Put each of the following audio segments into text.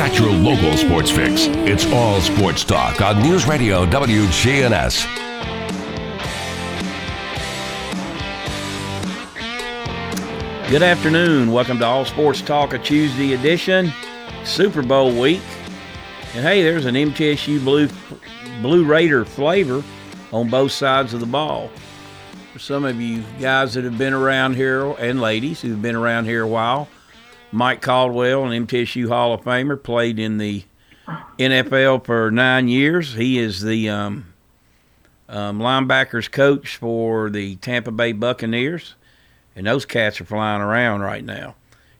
Got your local sports fix. It's all sports talk on News Radio WGNS. Good afternoon. Welcome to All Sports Talk, a Tuesday edition, Super Bowl week. And hey, there's an MTSU Blue Blue Raider flavor on both sides of the ball. For some of you guys that have been around here and ladies who've been around here a while, Mike Caldwell, an MTSU Hall of Famer, played in the NFL for nine years. He is the um, um, linebackers coach for the Tampa Bay Buccaneers and those cats are flying around right now.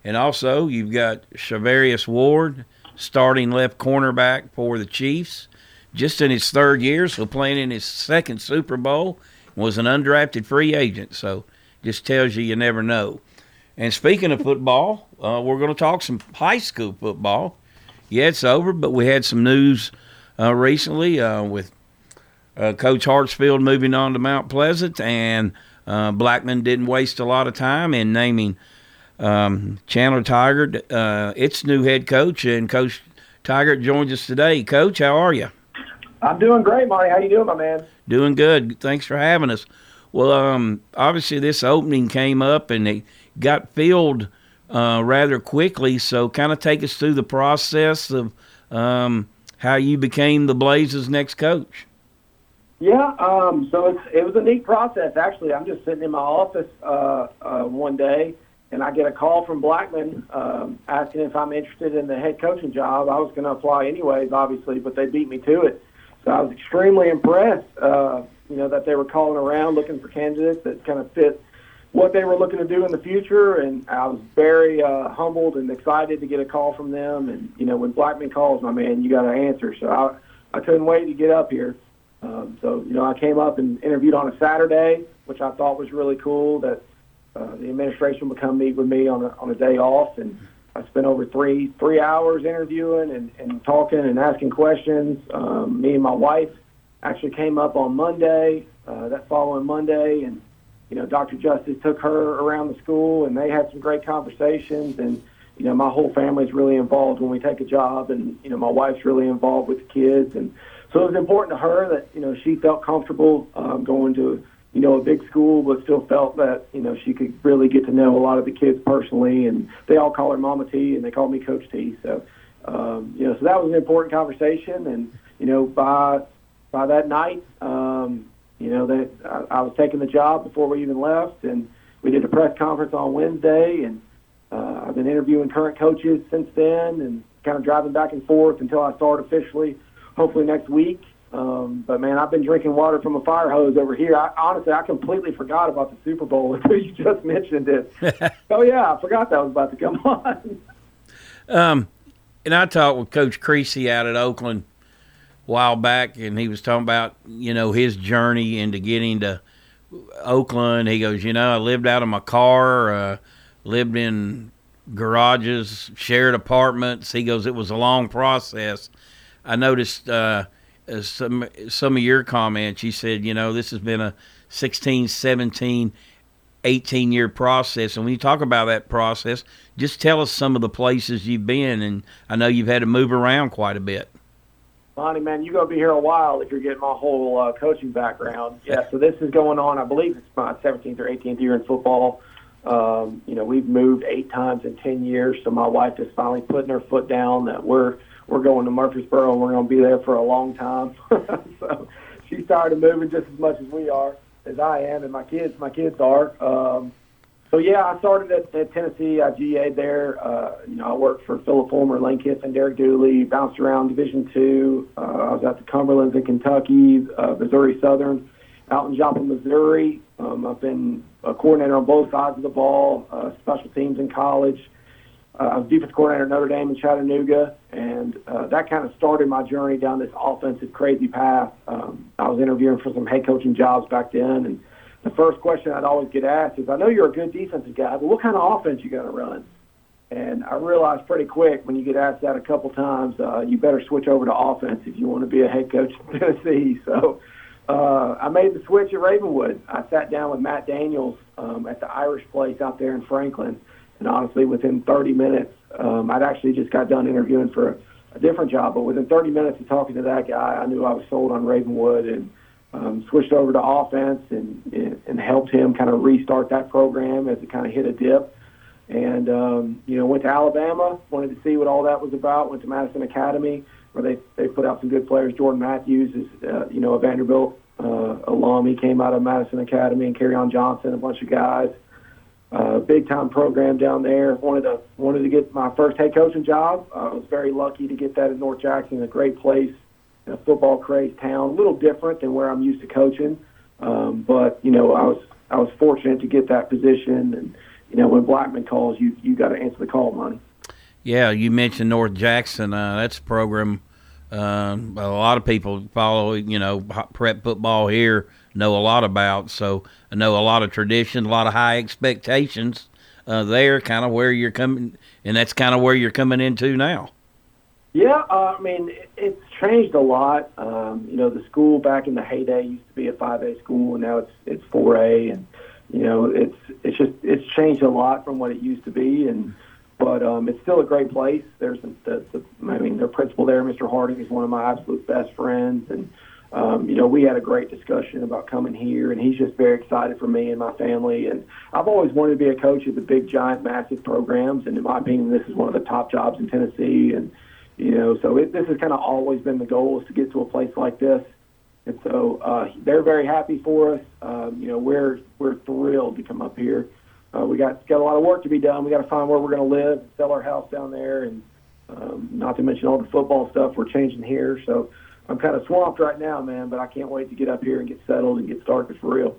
And also, you've got Charvarius Ward, starting left cornerback for the Chiefs, just in his third year, so playing in his second Super Bowl, was an undrafted free agent. So just tells you you never know. And speaking of football, uh, we're going to talk some high school football. Yeah, it's over, but we had some news uh, recently uh, with uh, Coach Hartsfield moving on to Mount Pleasant and – uh, Blackman didn't waste a lot of time in naming um, Chandler Tygart uh, its new head coach, and Coach Tygart joins us today. Coach, how are you? I'm doing great, Monty. How you doing, my man? Doing good. Thanks for having us. Well, um, obviously this opening came up and it got filled uh, rather quickly. So, kind of take us through the process of um, how you became the Blazers' next coach. Yeah, um, so it was a neat process. Actually, I'm just sitting in my office uh, uh, one day, and I get a call from Blackman um, asking if I'm interested in the head coaching job. I was going to apply anyways, obviously, but they beat me to it. So I was extremely impressed, uh, you know, that they were calling around looking for candidates that kind of fit what they were looking to do in the future. And I was very uh, humbled and excited to get a call from them. And you know, when Blackman calls, my man, you got to answer. So I, I couldn't wait to get up here. Um, so, you know, I came up and interviewed on a Saturday, which I thought was really cool that uh, the administration would come meet with me on a, on a day off. And I spent over three, three hours interviewing and, and talking and asking questions. Um, me and my wife actually came up on Monday, uh, that following Monday, and, you know, Dr. Justice took her around the school and they had some great conversations. And, you know, my whole family's really involved when we take a job, and, you know, my wife's really involved with the kids. And, so it was important to her that you know she felt comfortable um, going to you know a big school, but still felt that you know she could really get to know a lot of the kids personally, and they all call her Mama T, and they call me Coach T. So um, you know, so that was an important conversation, and you know by by that night, um, you know that I, I was taking the job before we even left, and we did a press conference on Wednesday, and uh, I've been interviewing current coaches since then, and kind of driving back and forth until I start officially hopefully next week. Um, but man, I've been drinking water from a fire hose over here. I, honestly, I completely forgot about the Super Bowl until you just mentioned it. oh yeah, I forgot that was about to come on. um, and I talked with Coach Creasy out at Oakland while back, and he was talking about you know his journey into getting to Oakland. He goes, you know, I lived out of my car, uh, lived in garages, shared apartments. He goes, it was a long process I noticed uh, some some of your comments. You said, you know, this has been a 16, 17, 18 year process. And when you talk about that process, just tell us some of the places you've been. And I know you've had to move around quite a bit. Bonnie, man, you're going to be here a while if you're getting my whole uh, coaching background. Yeah, so this is going on, I believe it's my 17th or 18th year in football. Um, you know, we've moved eight times in 10 years, so my wife is finally putting her foot down that we're – we're going to Murfreesboro. And we're going to be there for a long time. so she's tired of moving just as much as we are, as I am, and my kids, my kids are. Um, so yeah, I started at, at Tennessee. I GA'd there. Uh, you know, I worked for Phillip Fulmer, Lane Kiffin, Derek Dooley. Bounced around Division Two. Uh, I was at the Cumberlands in Kentucky, uh, Missouri Southern, out in Joplin, Missouri. Um, I've been a coordinator on both sides of the ball, uh, special teams in college. Uh, I was defense coordinator at Notre Dame in Chattanooga, and uh, that kind of started my journey down this offensive crazy path. Um, I was interviewing for some head coaching jobs back then, and the first question I'd always get asked is, I know you're a good defensive guy, but what kind of offense you going to run? And I realized pretty quick when you get asked that a couple times, uh, you better switch over to offense if you want to be a head coach in Tennessee. So uh, I made the switch at Ravenwood. I sat down with Matt Daniels um, at the Irish place out there in Franklin. And honestly, within 30 minutes, um, I'd actually just got done interviewing for a, a different job, but within 30 minutes of talking to that guy, I knew I was sold on Ravenwood and um, switched over to offense and, and helped him kind of restart that program as it kind of hit a dip. And, um, you know, went to Alabama, wanted to see what all that was about, went to Madison Academy where they, they put out some good players. Jordan Matthews is, uh, you know, a Vanderbilt uh, alum. He came out of Madison Academy and Kerryon Johnson, a bunch of guys. Uh, big time program down there. Wanted to wanted to get my first head coaching job. I was very lucky to get that at North Jackson, a great place a football crazed town, a little different than where I'm used to coaching. Um, but you know, I was I was fortunate to get that position, and you know, when Blackman calls, you you got to answer the call, Monty. Yeah, you mentioned North Jackson. Uh, that's a program uh, a lot of people follow. You know, prep football here know a lot about. So I know a lot of tradition, a lot of high expectations uh, there. Kind of where you're coming, and that's kind of where you're coming into now. Yeah, uh, I mean, it, it's changed a lot. Um, you know, the school back in the heyday used to be a 5A school, and now it's it's 4A, and you know, it's it's just it's changed a lot from what it used to be, and but um, it's still a great place. There's the, the, I mean, their principal there, Mr. Harding, is one of my absolute best friends, and um, you know, we had a great discussion about coming here, and he's just very excited for me and my family. And I've always wanted to be a coach at the big, giant, massive programs, and in my opinion, this is one of the top jobs in Tennessee, and you know, so it, this has kind of always been the goal is to get to a place like this. And so uh, they're very happy for us. Um, you know, we're we're thrilled to come up here. Uh, we got got a lot of work to be done. We got to find where we're going to live, sell our house down there, and um, not to mention all the football stuff we're changing here. So I'm kind of swamped right now, man. But I can't wait to get up here and get settled and get started for real.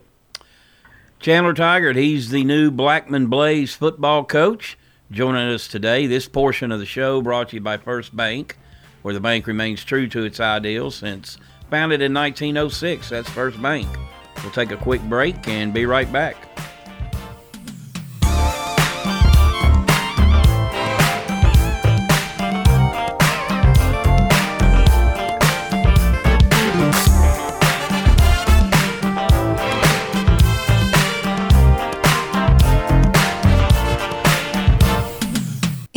Chandler Tygart, he's the new Blackman Blaze football coach joining us today. This portion of the show brought to you by First Bank, where the bank remains true to its ideals since founded in 1906. That's First Bank. We'll take a quick break and be right back.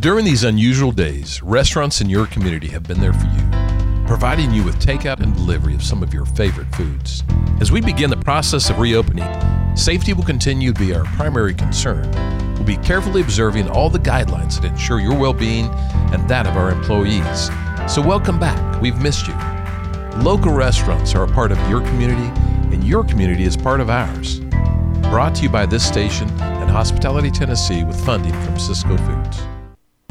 During these unusual days, restaurants in your community have been there for you, providing you with takeout and delivery of some of your favorite foods. As we begin the process of reopening, safety will continue to be our primary concern. We'll be carefully observing all the guidelines that ensure your well being and that of our employees. So, welcome back. We've missed you. Local restaurants are a part of your community, and your community is part of ours. Brought to you by this station and Hospitality Tennessee with funding from Sysco Foods.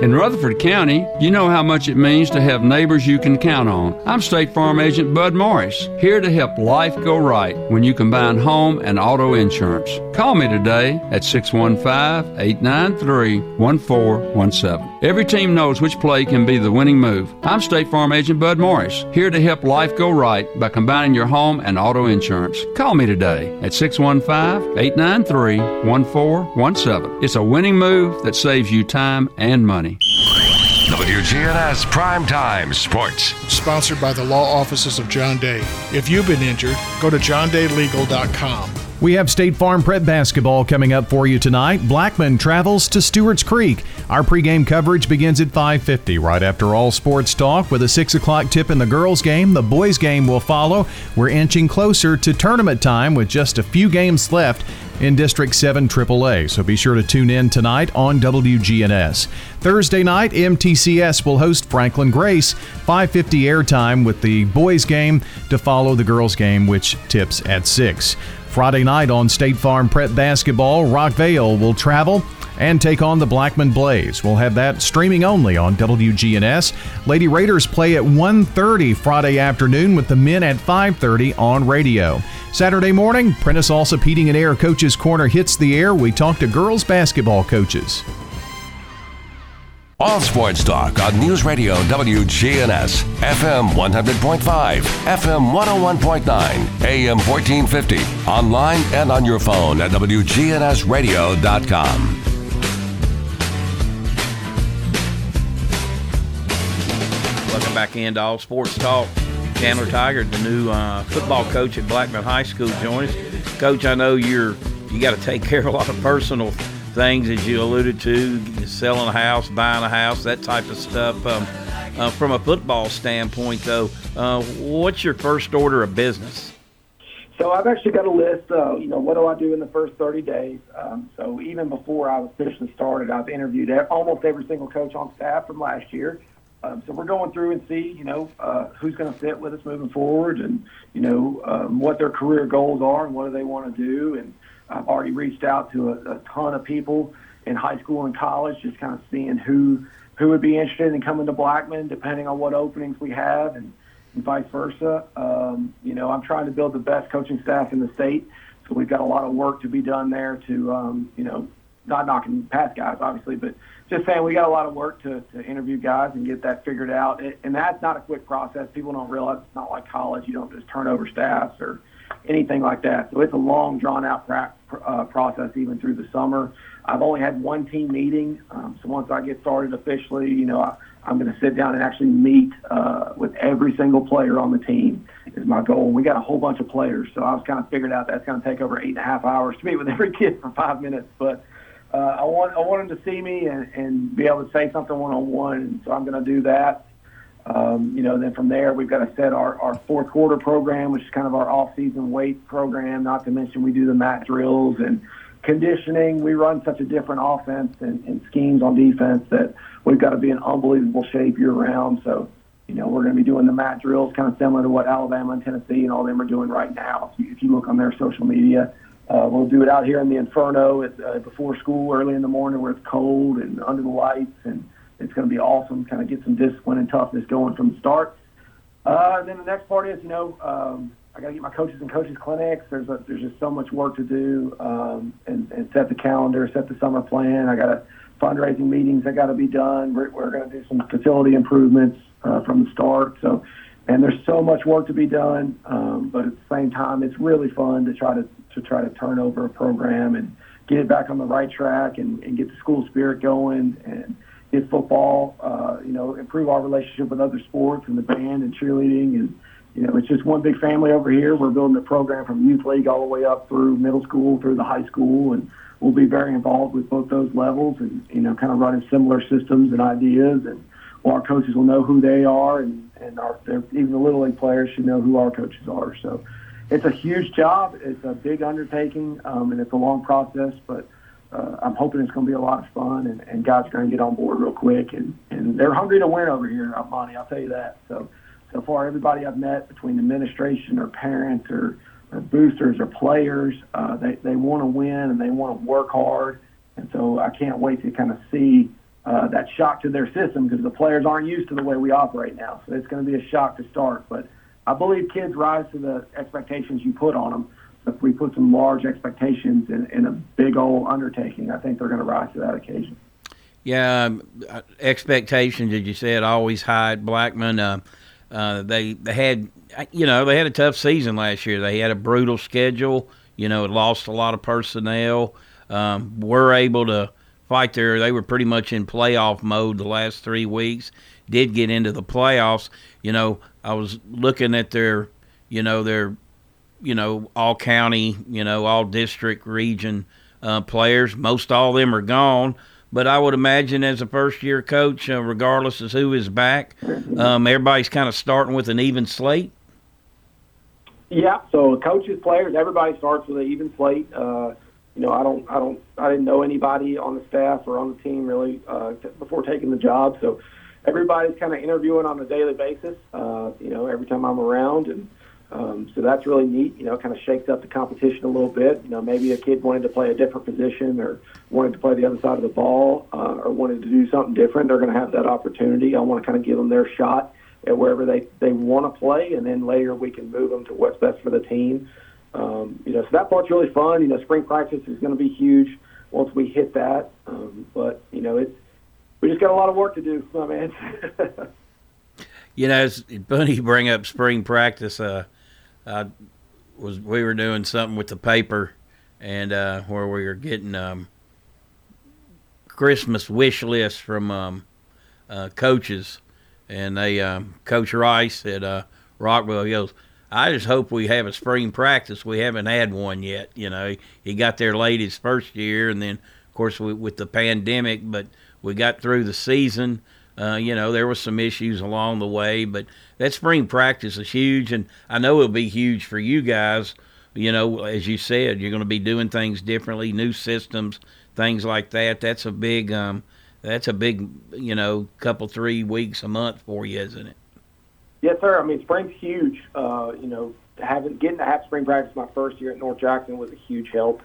In Rutherford County, you know how much it means to have neighbors you can count on. I'm State Farm Agent Bud Morris, here to help life go right when you combine home and auto insurance. Call me today at 615 893 1417. Every team knows which play can be the winning move. I'm State Farm Agent Bud Morris, here to help life go right by combining your home and auto insurance. Call me today at 615 893 1417. It's a winning move that saves you time and money. WGNS Primetime Sports. Sponsored by the law offices of John Day. If you've been injured, go to johndaylegal.com. We have State Farm Prep basketball coming up for you tonight. Blackman travels to Stewart's Creek. Our pregame coverage begins at 5:50, right after all sports talk, with a six o'clock tip in the girls' game. The boys' game will follow. We're inching closer to tournament time with just a few games left in District 7 AAA. So be sure to tune in tonight on WGNS. Thursday night, MTCS will host Franklin Grace. 5:50 airtime with the boys' game to follow the girls' game, which tips at six. Friday night on State Farm Prep Basketball, Rockvale will travel and take on the Blackman Blaze. We'll have that streaming only on WGNS. Lady Raiders play at 1:30 Friday afternoon with the men at 5:30 on radio. Saturday morning, Prentice Allsup Heating and Air Coaches Corner hits the air. We talk to girls basketball coaches. All sports talk on News Radio WGNS, FM 100.5, FM 101.9, AM 1450, online and on your phone at WGNSradio.com. Welcome back into All Sports Talk. Chandler Tygart, the new uh, football coach at Blackman High School, joins. Coach, I know you're you got to take care of a lot of personal things, as you alluded to, selling a house, buying a house, that type of stuff. Um, uh, from a football standpoint, though, uh, what's your first order of business? So I've actually got a list. Uh, you know, what do I do in the first 30 days? Um, so even before I officially started, I've interviewed almost every single coach on staff from last year. Um, so we're going through and see, you know, uh, who's going to fit with us moving forward, and you know um, what their career goals are and what do they want to do. And I've already reached out to a, a ton of people in high school and college, just kind of seeing who who would be interested in coming to Blackman, depending on what openings we have, and, and vice versa. Um, you know, I'm trying to build the best coaching staff in the state, so we've got a lot of work to be done there. To um, you know, not knocking past guys, obviously, but just saying we got a lot of work to, to interview guys and get that figured out. It, and that's not a quick process. People don't realize it's not like college. You don't just turn over staffs or anything like that. So it's a long, drawn out pra- uh, process even through the summer. I've only had one team meeting. Um, so once I get started officially, you know, I, I'm going to sit down and actually meet uh, with every single player on the team is my goal. We got a whole bunch of players. So I was kind of figured out that's going to take over eight and a half hours to meet with every kid for five minutes. But uh, I want I want them to see me and, and be able to say something one on one. So I'm going to do that. Um, you know, then from there we've got to set our, our fourth quarter program, which is kind of our off-season weight program. Not to mention we do the mat drills and conditioning. We run such a different offense and, and schemes on defense that we've got to be in unbelievable shape year round. So, you know, we're going to be doing the mat drills, kind of similar to what Alabama and Tennessee and all of them are doing right now. If you, if you look on their social media. Uh, we'll do it out here in the Inferno at, uh, before school, early in the morning, where it's cold and under the lights, and it's going to be awesome. Kind of get some discipline and toughness going from the start. Uh, and then the next part is, you know, um, I got to get my coaches and coaches clinics. There's a, there's just so much work to do, um, and, and set the calendar, set the summer plan. I got a fundraising meetings that got to be done. We're, we're going to do some facility improvements uh, from the start. So, and there's so much work to be done, um, but at the same time, it's really fun to try to to try to turn over a program and get it back on the right track and, and get the school spirit going and get football, uh, you know, improve our relationship with other sports and the band and cheerleading. And, you know, it's just one big family over here. We're building a program from youth league all the way up through middle school, through the high school. And we'll be very involved with both those levels and, you know, kind of running similar systems and ideas. And well, our coaches will know who they are and, and our, even the little league players should know who our coaches are. So, it's a huge job. It's a big undertaking, um, and it's a long process. But uh, I'm hoping it's going to be a lot of fun, and, and guys are going to get on board real quick. And, and they're hungry to win over here, Monty. I'll tell you that. So so far, everybody I've met between administration or parents or, or boosters or players, uh, they they want to win and they want to work hard. And so I can't wait to kind of see uh, that shock to their system because the players aren't used to the way we operate now. So it's going to be a shock to start. But I believe kids rise to the expectations you put on them. If we put some large expectations in, in a big old undertaking, I think they're going to rise to that occasion. Yeah, um, uh, expectations, as you said, always high Blackman. Uh, uh, they they had, you know, they had a tough season last year. They had a brutal schedule. You know, lost a lot of personnel. Um, were able to fight there. They were pretty much in playoff mode the last three weeks. Did get into the playoffs. You know, I was looking at their, you know, their, you know, all county, you know, all district region uh, players. Most all of them are gone. But I would imagine as a first year coach, uh, regardless of who is back, um, everybody's kind of starting with an even slate. Yeah. So coaches, players, everybody starts with an even slate. Uh, you know, I don't, I don't, I didn't know anybody on the staff or on the team really uh, t- before taking the job. So everybody's kind of interviewing on a daily basis. Uh, you know, every time I'm around, and um, so that's really neat. You know, kind of shakes up the competition a little bit. You know, maybe a kid wanted to play a different position or wanted to play the other side of the ball uh, or wanted to do something different. They're going to have that opportunity. I want to kind of give them their shot at wherever they they want to play, and then later we can move them to what's best for the team. Um, you know, so that part's really fun. You know, spring practice is going to be huge once we hit that. Um, but you know, it's we just got a lot of work to do, my man. you know, you bring up spring practice. Uh, I was we were doing something with the paper, and uh, where we were getting um, Christmas wish lists from um, uh, coaches, and they um, Coach Rice at uh, Rockvale he goes I just hope we have a spring practice. We haven't had one yet. You know, he got there late his first year, and then of course we, with the pandemic, but we got through the season. Uh, you know, there were some issues along the way, but that spring practice is huge, and I know it'll be huge for you guys. You know, as you said, you're going to be doing things differently, new systems, things like that. That's a big, um, that's a big, you know, couple three weeks a month for you, isn't it? Yes, sir. I mean, spring's huge. Uh, you know, having getting to have spring practice my first year at North Jackson was a huge help.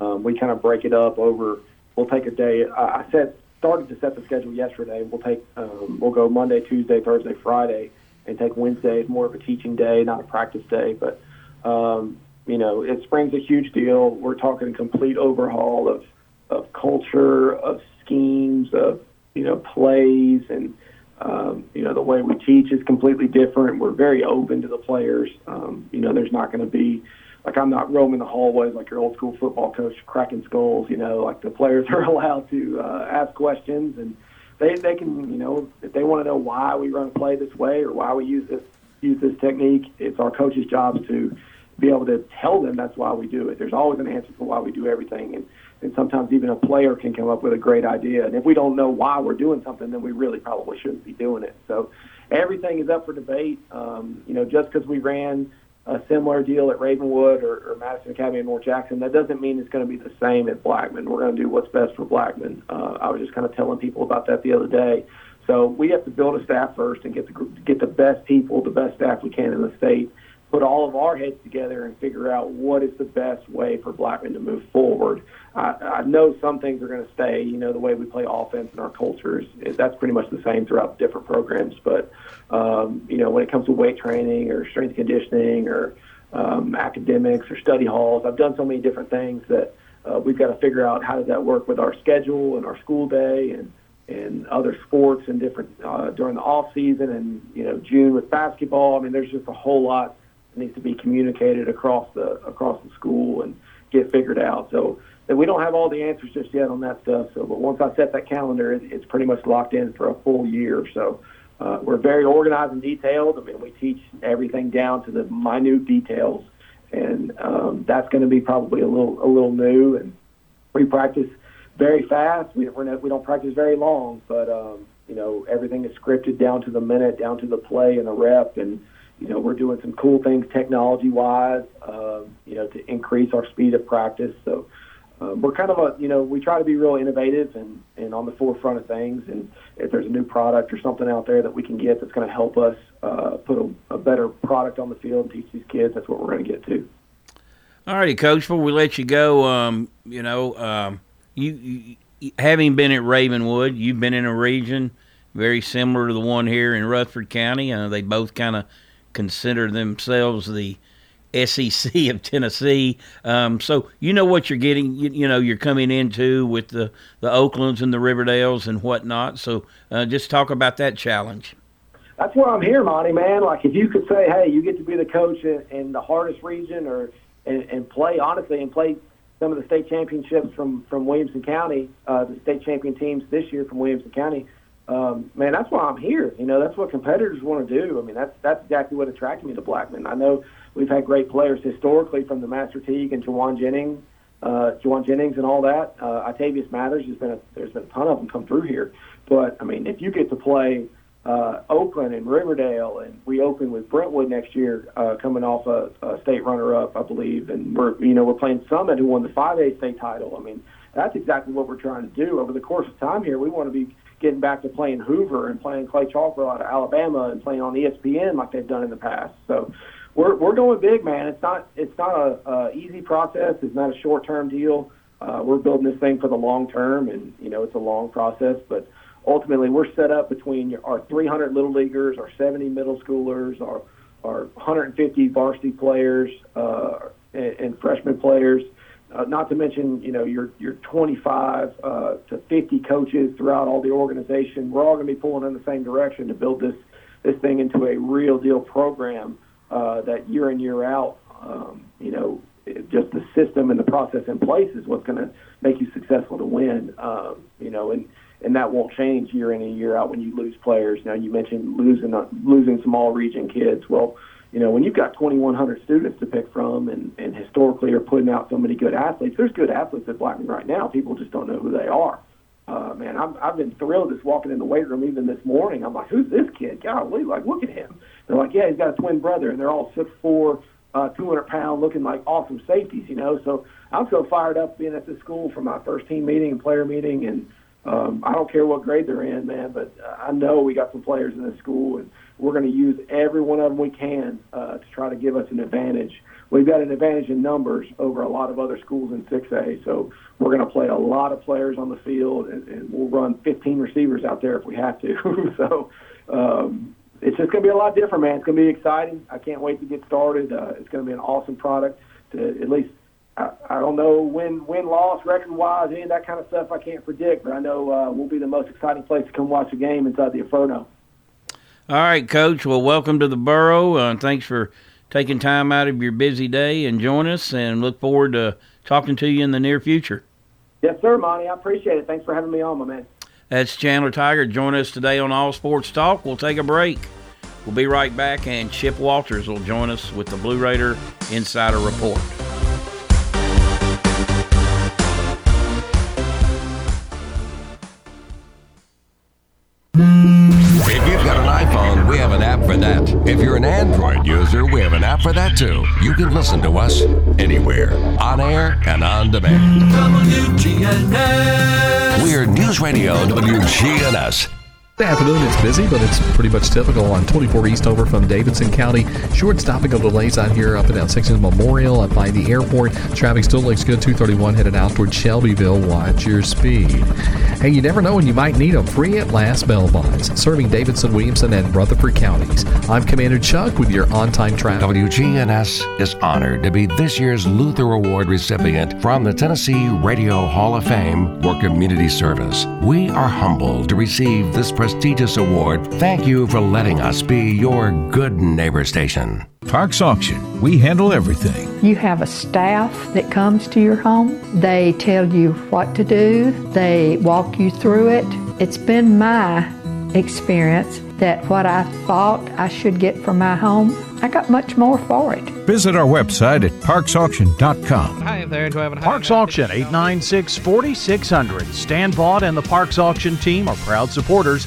Um, we kind of break it up over. We'll take a day. I, I said started to set the schedule yesterday. We'll take um, we'll go Monday, Tuesday, Thursday, Friday, and take Wednesday more of a teaching day, not a practice day. But um, you know, it spring's a huge deal. We're talking a complete overhaul of of culture, of schemes, of you know plays and um, you know, the way we teach is completely different. We're very open to the players. Um, you know, there's not going to be like I'm not roaming the hallways like your old school football coach cracking skulls. You know, like the players are allowed to uh, ask questions and they they can you know if they want to know why we run a play this way or why we use this use this technique, it's our coaches' jobs to be able to tell them that's why we do it. There's always an answer for why we do everything and and sometimes even a player can come up with a great idea. And if we don't know why we're doing something, then we really probably shouldn't be doing it. So everything is up for debate. Um, you know, just because we ran a similar deal at Ravenwood or, or Madison Academy and North Jackson, that doesn't mean it's going to be the same at Blackman. We're going to do what's best for Blackman. Uh, I was just kind of telling people about that the other day. So we have to build a staff first and get the get the best people, the best staff we can in the state put all of our heads together and figure out what is the best way for Blackman to move forward. I, I know some things are going to stay. You know, the way we play offense and our cultures, that's pretty much the same throughout different programs. But, um, you know, when it comes to weight training or strength conditioning or um, academics or study halls, I've done so many different things that uh, we've got to figure out how does that work with our schedule and our school day and and other sports and different uh, during the off season and you know June with basketball. I mean, there's just a whole lot needs to be communicated across the across the school and get figured out. So that we don't have all the answers just yet on that stuff. So, but once I set that calendar, it, it's pretty much locked in for a full year. So. Uh, we're very organized and detailed. I mean, we teach everything down to the minute details, and um, that's going to be probably a little a little new. And we practice very fast. We we're not, we don't practice very long, but um, you know everything is scripted down to the minute, down to the play and the rep, and you know, we're doing some cool things technology-wise, um, you know, to increase our speed of practice. So um, we're kind of a, you know, we try to be real innovative and, and on the forefront of things. And if there's a new product or something out there that we can get that's going to help us uh, put a, a better product on the field and teach these kids, that's what we're going to get to. All righty, Coach. Before we let you go, um, you know, um, you, you having been at Ravenwood, you've been in a region very similar to the one here in Rutherford County. Uh, they both kind of consider themselves the SEC of Tennessee. Um, so you know what you're getting. You, you, know you're coming into with the the Oaklands and the Riverdales and whatnot. So uh, just talk about that challenge. That's why I'm here, Monty. Man, like if you could say, hey, you get to be the coach in, in the hardest region, or and, and play honestly and play some of the state championships from from Williamson County, uh, the state champion teams this year from Williamson County. Um, man, that's why I'm here. You know, that's what competitors want to do. I mean, that's that's exactly what attracted me to Blackman. I know we've had great players historically from the Master Teague and Jauan Jennings, uh, Jauan Jennings, and all that. Uh, Octavius Mathers has been a, there's been a ton of them come through here. But I mean, if you get to play uh, Oakland and Riverdale, and we open with Brentwood next year, uh, coming off a, a state runner-up, I believe, and we're you know we're playing Summit, who won the 5A state title. I mean, that's exactly what we're trying to do over the course of time here. We want to be getting back to playing Hoover and playing Clay-Chalkville out of Alabama and playing on ESPN like they've done in the past. So we're we're going big, man. It's not it's not a, a easy process. It's not a short term deal. Uh, we're building this thing for the long term, and you know it's a long process, but ultimately we're set up between our 300 little leaguers, our 70 middle schoolers, our our 150 varsity players uh, and, and freshman players. Uh, not to mention, you know, your your 25 uh, to 50 coaches throughout all the organization. We're all going to be pulling in the same direction to build this this thing into a real deal program uh, that year in year out. Um, you know, it, just the system and the process in place is what's going to make you successful to win. Um, you know, and and that won't change year in and year out when you lose players. Now you mentioned losing uh, losing some all region kids. Well, you know when you've got 2,100 students to pick from, and and historically are putting out so many good athletes. There's good athletes at Blackman right now. People just don't know who they are. Uh, man, I've, I've been thrilled just walking in the weight room even this morning. I'm like, who's this kid? Golly, like look at him. They're like, yeah, he's got a twin brother, and they're all six four, uh, 200 pound, looking like awesome safeties. You know, so I'm so fired up being at this school for my first team meeting and player meeting and um, I don't care what grade they're in, man, but I know we got some players in this school, and we're going to use every one of them we can uh, to try to give us an advantage. We've got an advantage in numbers over a lot of other schools in 6A, so we're going to play a lot of players on the field, and, and we'll run 15 receivers out there if we have to. so um, it's just going to be a lot different, man. It's going to be exciting. I can't wait to get started. Uh, it's going to be an awesome product to at least I, I don't know win win loss record wise any of that kind of stuff I can't predict, but I know uh, we'll be the most exciting place to come watch a game inside the Inferno. All right, Coach. Well, welcome to the Borough. Uh, thanks for taking time out of your busy day and join us, and look forward to talking to you in the near future. Yes, sir, Monty. I appreciate it. Thanks for having me on, my man. That's Chandler Tygart. Join us today on All Sports Talk. We'll take a break. We'll be right back, and Chip Walters will join us with the Blue Raider Insider Report. Android user, we have an app for that too. You can listen to us anywhere, on air and on demand. WGNS. We're News Radio WGNS. Good afternoon. It's busy, but it's pretty much typical on 24 East over from Davidson County. Short stopping of delays out here up and down sections of Memorial up by the airport. Traffic still looks good. 231 headed out toward Shelbyville. Watch your speed. Hey, you never know when you might need them. Free at last bell bonds, serving Davidson, Williamson, and Rutherford counties. I'm Commander Chuck with your on-time traffic. WGNS is honored to be this year's Luther Award recipient from the Tennessee Radio Hall of Fame for community service. We are humbled to receive this prestigious award. Thank you for letting us be your good neighbor station. Parks Auction. We handle everything. You have a staff that comes to your home. They tell you what to do. They walk you through it. It's been my experience that what I thought I should get for my home, I got much more for it. Visit our website at parksauction.com. Hi there, do I have a Parks Auction 896 4600. Stan Vaught and the Parks Auction team are proud supporters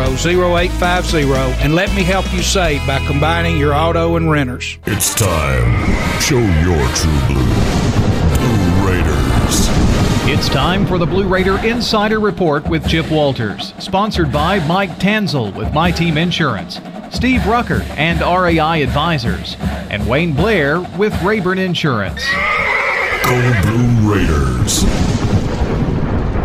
0850 and let me help you save by combining your auto and renters. It's time. Show your true blue. Blue Raiders. It's time for the Blue Raider Insider Report with Chip Walters, sponsored by Mike Tanzel with My Team Insurance, Steve Rucker and RAI Advisors, and Wayne Blair with Rayburn Insurance. Go Blue Raiders.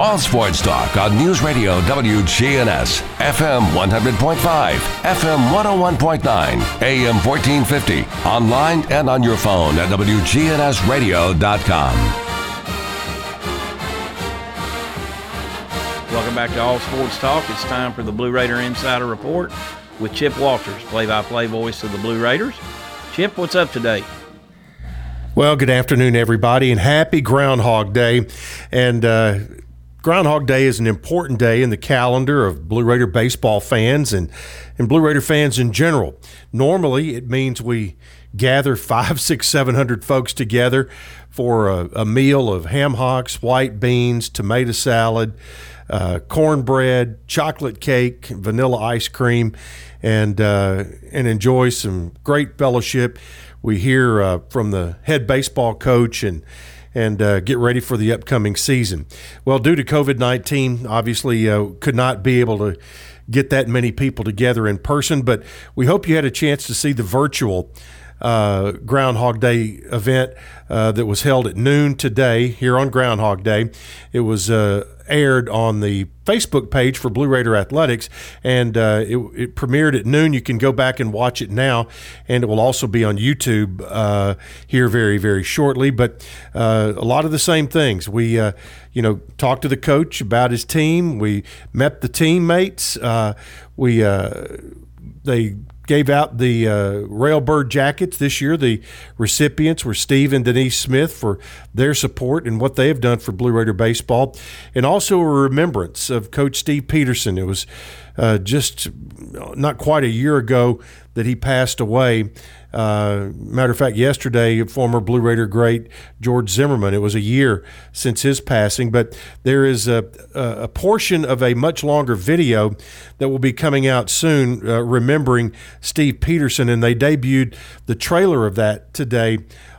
All sports talk on News Radio WGNS, FM 100.5, FM 101.9, AM 1450, online and on your phone at WGNSradio.com. Welcome back to All Sports Talk. It's time for the Blue Raider Insider Report with Chip Walters, play-by-play voice of the Blue Raiders. Chip, what's up today? Well, good afternoon, everybody, and happy Groundhog Day. And uh, Groundhog Day is an important day in the calendar of Blue Raider baseball fans and, and Blue Raider fans in general. Normally, it means we gather five, six, seven hundred folks together for a, a meal of ham hocks, white beans, tomato salad, uh, cornbread, chocolate cake, vanilla ice cream, and uh, and enjoy some great fellowship. We hear uh, from the head baseball coach and and uh, get ready for the upcoming season. Well, due to COVID 19, obviously uh, could not be able to get that many people together in person, but we hope you had a chance to see the virtual uh, Groundhog Day event uh, that was held at noon today here on Groundhog Day. It was uh, aired on the Facebook page for Blue Raider Athletics, and uh, it, it, premiered at noon. You can go back and watch it now, and it will also be on YouTube uh, here very, very shortly. But uh, a lot of the same things. We, uh, you know, talked to the coach about his team. We met the teammates. Uh, we they gave out the uh, Railbird jackets this year. The recipients were Steve and Denise Smith for their support and what they have done for Blue Raider baseball, and also a remembrance of Coach Steve Peterson. It was uh, just not quite a year ago that he passed away. Uh, matter of fact, yesterday, former Blue Raider great George Zimmerman. It was a year since his passing, but there is a, a portion of a much longer video that will be coming out soon, uh, remembering Steve Peterson, and they debuted the trailer of that today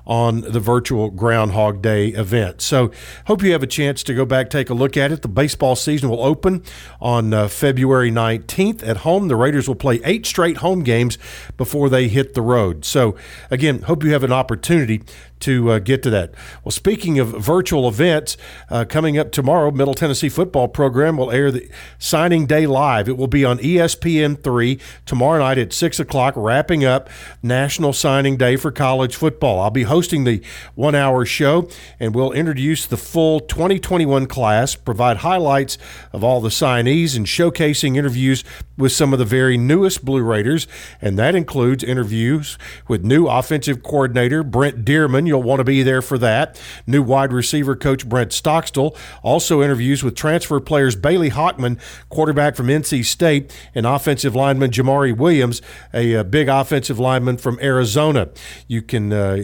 on the virtual Groundhog Day event. So, hope you have a chance to go back, take a look at it. The baseball season will open on uh, February 19th at home. The Raiders will play eight straight home games before they hit the road. So, again, hope you have an opportunity to uh, get to that. Well, speaking of virtual events, uh, coming up tomorrow, Middle Tennessee football program will air the signing day live. It will be on ESPN3 tomorrow night at 6 o'clock, wrapping up National Signing Day for college football. I'll be hosting the one hour show, and we'll introduce the full 2021 class, provide highlights of all the signees, and showcasing interviews with some of the very newest Blue Raiders, and that includes interviews with new offensive coordinator Brent Dearmon You'll want to be there for that. New wide receiver coach Brent Stockstill. Also interviews with transfer players Bailey Hockman, quarterback from NC State, and offensive lineman Jamari Williams, a, a big offensive lineman from Arizona. You can. Uh,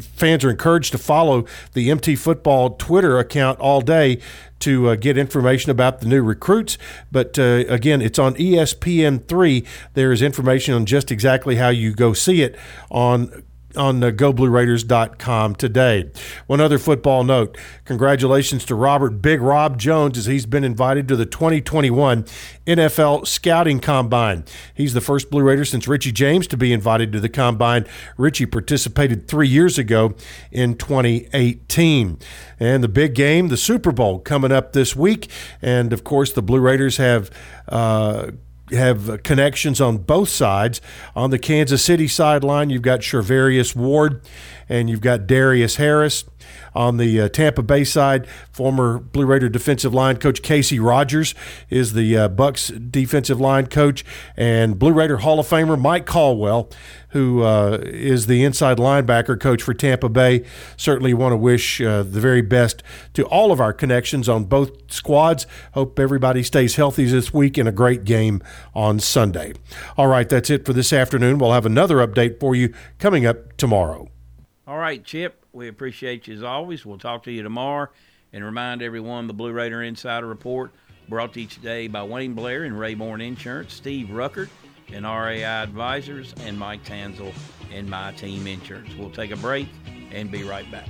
fans are encouraged to follow the MT Football Twitter account all day to uh, get information about the new recruits. But uh, again, it's on ESPN3. There is information on just exactly how you go see it on on uh, goblueraiders.com today. One other football note congratulations to Robert Big Rob Jones as he's been invited to the 2021 NFL Scouting Combine. He's the first Blue Raider since Richie James to be invited to the Combine. Richie participated three years ago in 2018. And the big game, the Super Bowl, coming up this week. And of course, the Blue Raiders have. Uh, have uh, connections on both sides. On the Kansas City sideline, you've got Charvarius Ward and you've got Darius Harris. On the uh, Tampa Bay side, former Blue Raider defensive line coach Kacy Rodgers is the uh, Bucks defensive line coach, and Blue Raider Hall of Famer Mike Caldwell, who uh, is the inside linebacker coach for Tampa Bay. Certainly want to wish uh, the very best to all of our connections on both squads. Hope everybody stays healthy this week and a great game on Sunday. All right, that's it for this afternoon. We'll have another update for you coming up tomorrow. All right, Chip. We appreciate you as always. We'll talk to you tomorrow and remind everyone the Blue Raider Insider Report brought to you today by Wayne Blair and Rayborn Insurance, Steve Ruckert and RAI Advisors, and Mike Tanzel and My Team Insurance. We'll take a break and be right back.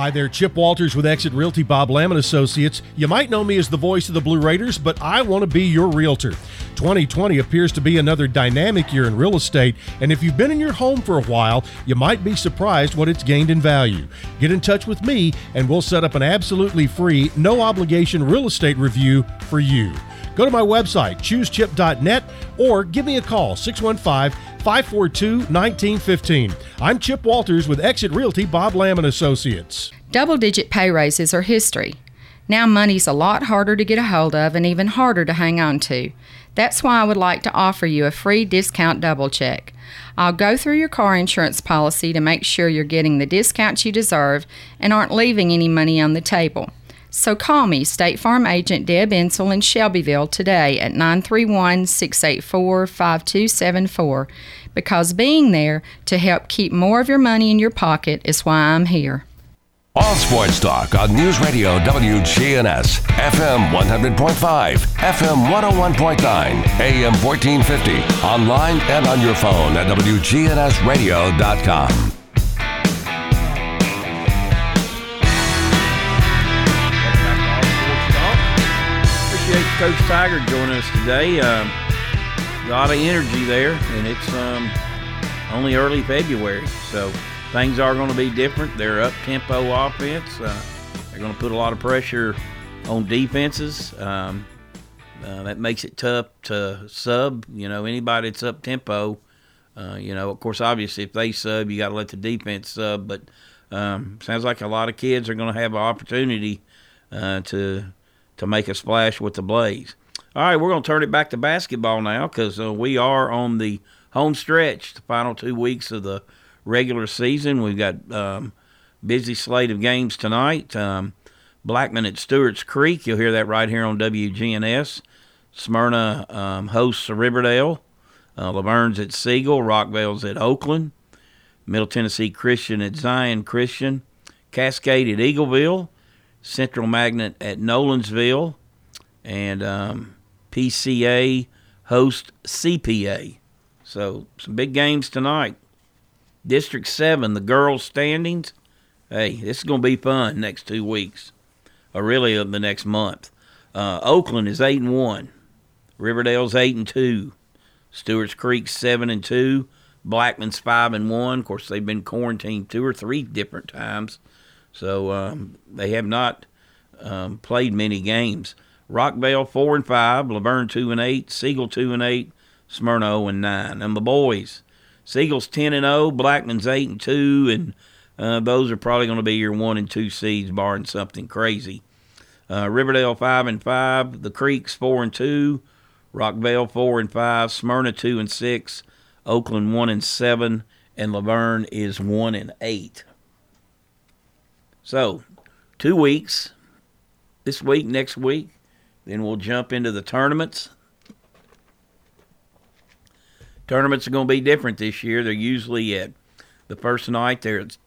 Hi there, Chip Walters with Exit Realty Bob Lamb and Associates. You might know me as the voice of the Blue Raiders, but I want to be your realtor. 2020 appears to be another dynamic year in real estate, and if you've been in your home for a while, you might be surprised what it's gained in value. Get in touch with me, and we'll set up an absolutely free, no obligation real estate review for you. Go to my website, choosechip.net, or give me a call, 615 542 1915. I'm Chip Walters with Exit Realty Bob Lamb and Associates. Double digit pay raises are history. Now money's a lot harder to get a hold of and even harder to hang on to. That's why I would like to offer you a free discount double check. I'll go through your car insurance policy to make sure you're getting the discounts you deserve and aren't leaving any money on the table. So call me, State Farm Agent Deb Insel in Shelbyville today at 931 684 5274 because being there to help keep more of your money in your pocket is why I'm here. All Sports Talk on News Radio WGNS, FM 100.5, FM 101.9, AM 1450, online and on your phone at WGNSradio.com. Coach Tygart joining us today. Um, a lot of energy there, and it's um, only early February, so things are going to be different. They're up tempo offense. Uh, they're going to put a lot of pressure on defenses. Um, uh, that makes it tough to sub. You know, anybody that's up tempo. Uh, you know, of course, obviously, if they sub, you got to let the defense sub. But um, sounds like a lot of kids are going to have an opportunity uh, to to make a splash with the Blaze. All right, we're going to turn it back to basketball now because uh, we are on the home stretch, the final two weeks of the regular season. We've got um, busy slate of games tonight. Um, Blackman at Stewart's Creek. You'll hear that right here on WGNS. Smyrna um, hosts Riverdale. Uh, Lavergne's at Siegel. Rockvale's at Oakland. Middle Tennessee Christian at Zion Christian. Cascade at Eagleville. Central Magnet at Nolensville. And um, PCA host CPA. So some big games tonight. District 7, the girls' standings. Hey, this is going to be fun next two weeks, or really uh, the next month. Uh, Oakland is 8 and 1. Riverdale's 8 and 2. Stewart's Creek 7 and 2. Blackman's 5 and 1. Of course, they've been quarantined two or three different times, so um, they have not um, played many games. Rockvale 4 and 5. Lavergne 2 and 8. Siegel 2 and 8. Smyrna 0 and 9. And the boys. Siegel's 10 and 0, Blackman's 8 and 2, and uh, those are probably going to be your 1 and 2 seeds, barring something crazy. Uh, Riverdale 5 and 5, the Creeks 4 and 2, Rockvale 4 and 5, Smyrna 2 and 6, Oakland 1 and 7, and Lavergne is 1 and 8. So, two weeks, this week, next week, then we'll jump into the tournaments tournaments are going to be different this year. They're usually at the first night. They're at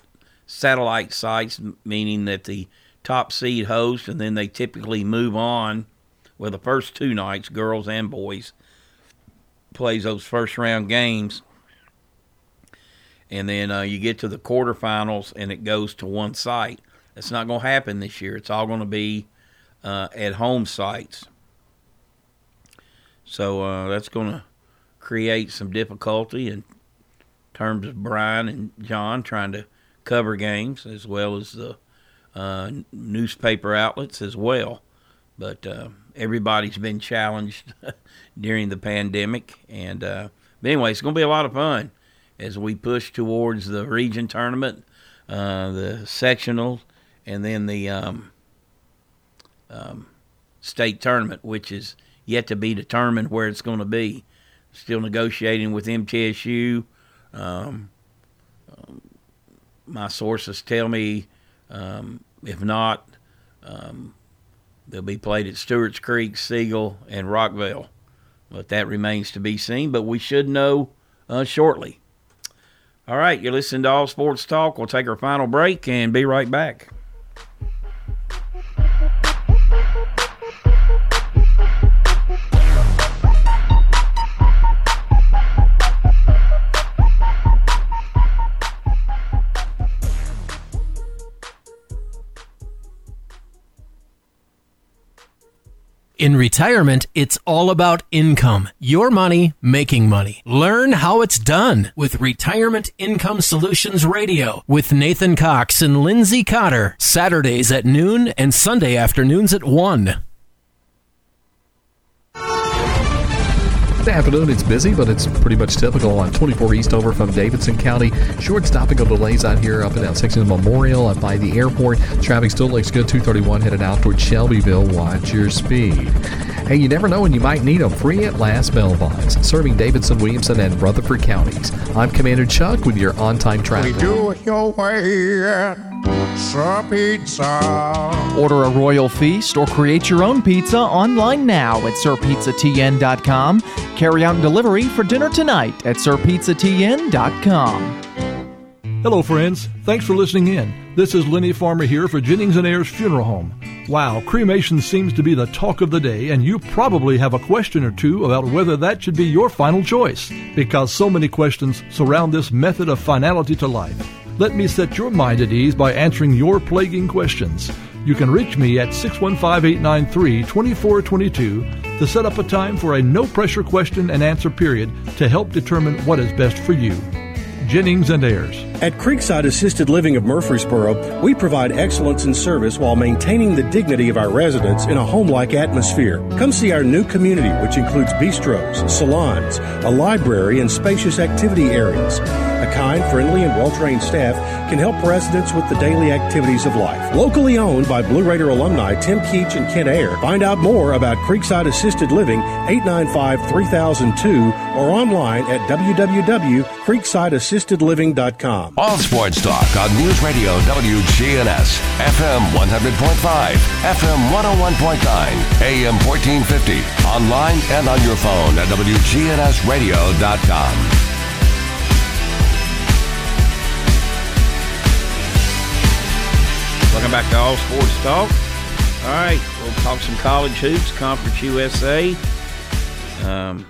satellite sites, meaning that the top seed host, and then they typically move on. Well, the first two nights, girls and boys, plays those first round games, and then uh, you get to the quarterfinals, and it goes to one site. That's not going to happen this year. It's all going to be uh, at home sites. So uh, that's going to create some difficulty in terms of Brian and John trying to cover games as well as the uh, newspaper outlets as well. But uh, everybody's been challenged during the pandemic, and uh, but anyway, it's going to be a lot of fun as we push towards the region tournament, uh, the sectional, and then the um, um, state tournament, which is yet to be determined where it's going to be. Still negotiating with MTSU. Um, um, my sources tell me um, if not, um, they'll be played at Stewart's Creek, Siegel, and Rockvale. But that remains to be seen. But we should know uh, shortly. All right, you're listening to All Sports Talk. We'll take our final break and be right back. In retirement, it's all about income. Your money making money. Learn how it's done with Retirement Income Solutions Radio with Nathan Cox and Lindsay Cotter. Saturdays at noon and Sunday afternoons at 1. Good afternoon. It's busy, but it's pretty much typical on 24 East over from Davidson County. Short stopping of delays out here up and down 16 Memorial up by the airport. Traffic still looks good. 231 headed out toward Shelbyville. Watch your speed. Hey, you never know when you might need them. Free at last bell bonds, serving Davidson, Williamson, and Rutherford counties. I'm Commander Chuck with your on-time traffic. We do it your way at Sir Pizza. Order a royal feast or create your own pizza online now at sirpizzatn.com. Carry out and delivery for dinner tonight at sirpizzatn.com. Hello, friends. Thanks for listening in. This is Lenny Farmer here for Jennings and Ayers Funeral Home. Wow, cremation seems to be the talk of the day, and you probably have a question or two about whether that should be your final choice, because so many questions surround this method of finality to life. Let me set your mind at ease by answering your plaguing questions. You can reach me at 615 893 2422 to set up a time for a no pressure question and answer period to help determine what is best for you. Jennings and Ayers. At Creekside Assisted Living of Murfreesboro, we provide excellence in service while maintaining the dignity of our residents in a home like atmosphere. Come see our new community, which includes bistros, salons, a library, and spacious activity areas. A kind, friendly, and well trained staff can help residents with the daily activities of life. Locally owned by Blue Raider alumni Tim Keach and Kent Ayer. Find out more about Creekside Assisted Living 895 3002 or online at www.creeksideassistedliving.com. All sports talk on News Radio WGNS, FM 100.5, FM 101.9, AM 1450, online and on your phone at WGNSradio.com. Welcome back to All Sports Talk. All right, we'll talk some college hoops, Conference USA. Um,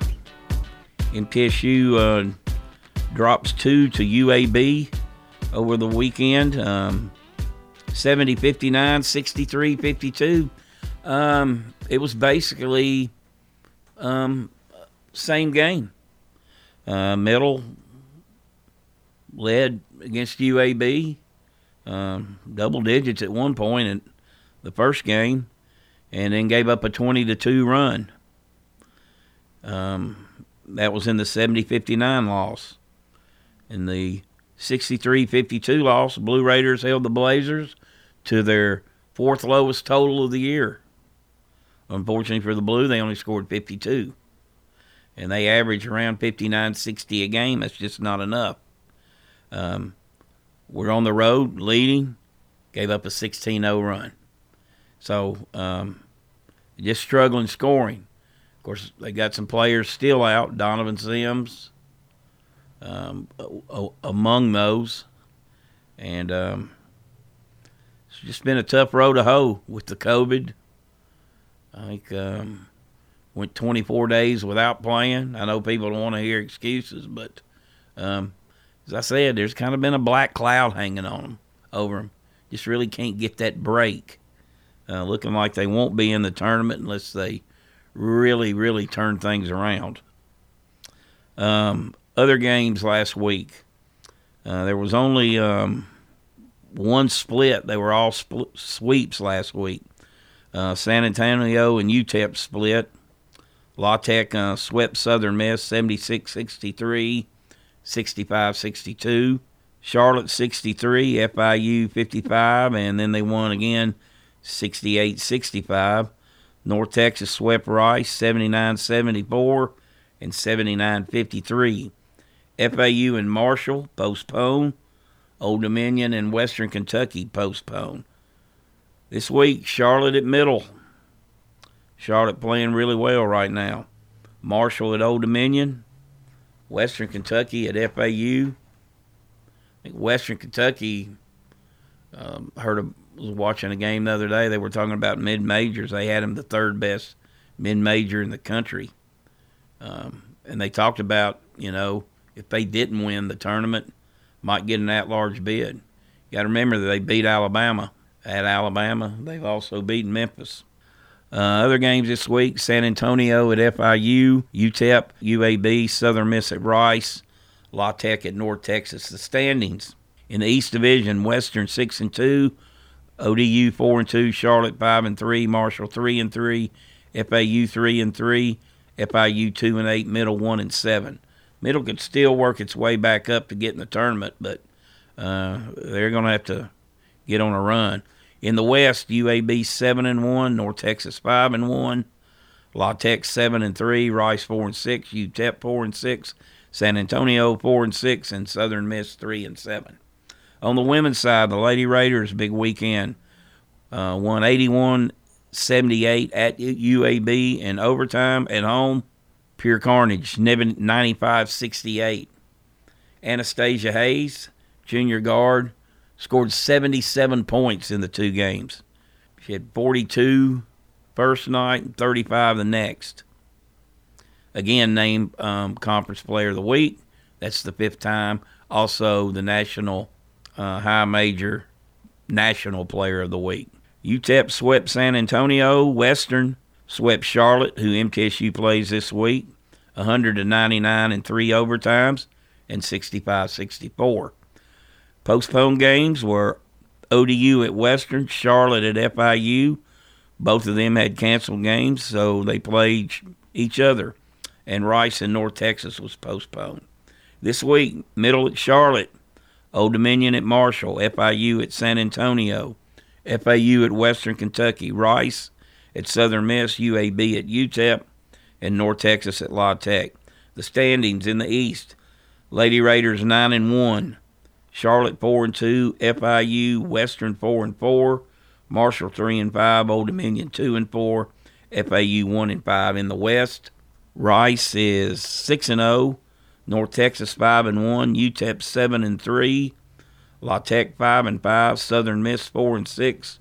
MTSU uh, drops two to UAB over the weekend. Um, 70 59, 63 52. Um, it was basically um, same game. Uh, Middle led against UAB, um, double digits at one point in the first game, and then gave up a 20 to 2 run. Um, that was in the 70 59 loss. In the 63 52 loss, Blue Raiders held the Blazers to their fourth lowest total of the year. Unfortunately for the Blue, they only scored 52. And they average around 59 60 a game. That's just not enough. Um, we're on the road leading, gave up a 16 0 run. So um, just struggling scoring. Of course, they got some players still out. Donovan Sims, um, among those. And um, it's just been a tough road to hoe with the COVID. I think um, went 24 days without playing. I know people don't want to hear excuses, but um, as I said, there's kind of been a black cloud hanging on them, over them. Just really can't get that break. Uh, looking like they won't be in the tournament unless they really, really turn things around. Um, other games last week, uh, there was only um, one split. They were all sweeps last week. Uh, San Antonio and UTEP split. La Tech uh, swept Southern Miss 76 63, 65 62. Charlotte 63, FIU 55, and then they won again 68 65. North Texas swept Rice 79 74 and 79 53. FAU and Marshall postponed. Old Dominion and Western Kentucky postponed. This week, Charlotte at Middle. Charlotte playing really well right now. Marshall at Old Dominion. Western Kentucky at FAU. Western Kentucky um, heard of, was watching a game the other day. They were talking about mid majors. They had them the third best mid major in the country, um, and they talked about you know if they didn't win the tournament, might get an at-large bid. You got to remember that they beat Alabama at Alabama. They've also beaten Memphis. Uh, other games this week: San Antonio at FIU, UTEP, UAB, Southern Miss at Rice, La Tech at North Texas. The standings in the East Division: Western six and two, ODU four and two, Charlotte five and three, Marshall three and three, FAU three and three, FIU two and eight, Middle one and seven. Middle could still work its way back up to get in the tournament, but uh, they're going to have to get on a run. In the West, UAB seven and one, North Texas five and one, La Tech seven and three, Rice four and six, UTEP four and six, San Antonio four and six, and Southern Miss three and seven. On the women's side, the Lady Raiders big weekend uh, won 81 78 at UAB in overtime at home. Pure carnage, 95 68. Anastasia Hayes, junior guard, scored 77 points in the two games. She had 42 first night and 35 the next. Again, named um, Conference Player of the Week. That's the fifth time. Also, the National uh, High Major National Player of the Week. UTEP swept San Antonio. Western swept Charlotte, who MTSU plays this week, 199 in three overtimes and 65 64. Postponed games were ODU at Western, Charlotte at FIU. Both of them had canceled games, so they played each other. And Rice in North Texas was postponed. This week, Middle at Charlotte, Old Dominion at Marshall, FIU at San Antonio, FAU at Western Kentucky, Rice at Southern Miss, UAB at UTEP, and North Texas at La Tech. The standings in the East: Lady Raiders nine and one, Charlotte four and two, FIU Western four and four, Marshall three and five, Old Dominion two and four, FAU one and five. In the West, Rice is six and zero, oh, North Texas five and one, UTEP seven and three, La Tech five and five, Southern Miss four and six,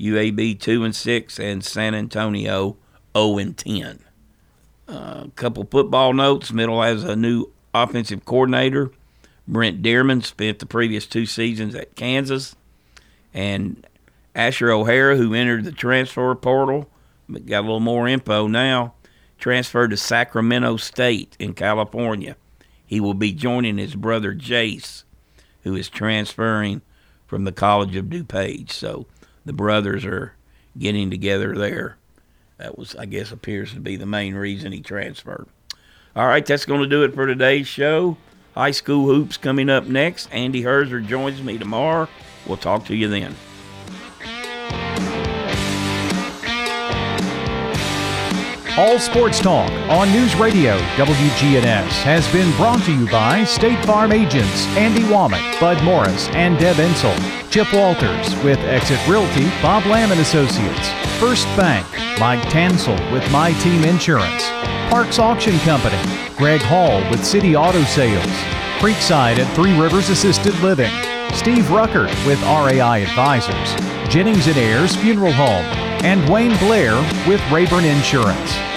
UAB two and six, and San Antonio zero and ten. A uh, couple football notes. Middle has a new offensive coordinator. Brent Dearmon spent the previous two seasons at Kansas, and Asher O'Hara, who entered the transfer portal, but got a little more info now. Transferred to Sacramento State in California. He will be joining his brother Jace who is transferring from the College of DuPage. So the brothers are getting together there. That was, I guess, appears to be the main reason he transferred. All right, that's going to do it for today's show. High school hoops coming up next. Andy Herzer joins me tomorrow. We'll talk to you then. All Sports Talk on News Radio WGNS has been brought to you by State Farm agents Andy Womack, Bud Morris, and Deb Ensel. Chip Walters with Exit Realty, Bob Lamb and Associates. First Bank, Mike Tansel with My Team Insurance. Parks Auction Company, Greg Hall with City Auto Sales. Creekside at Three Rivers Assisted Living, Steve Ruckert with RAI Advisors, Jennings and Ayers Funeral Home, and Wayne Blair with Rayburn Insurance.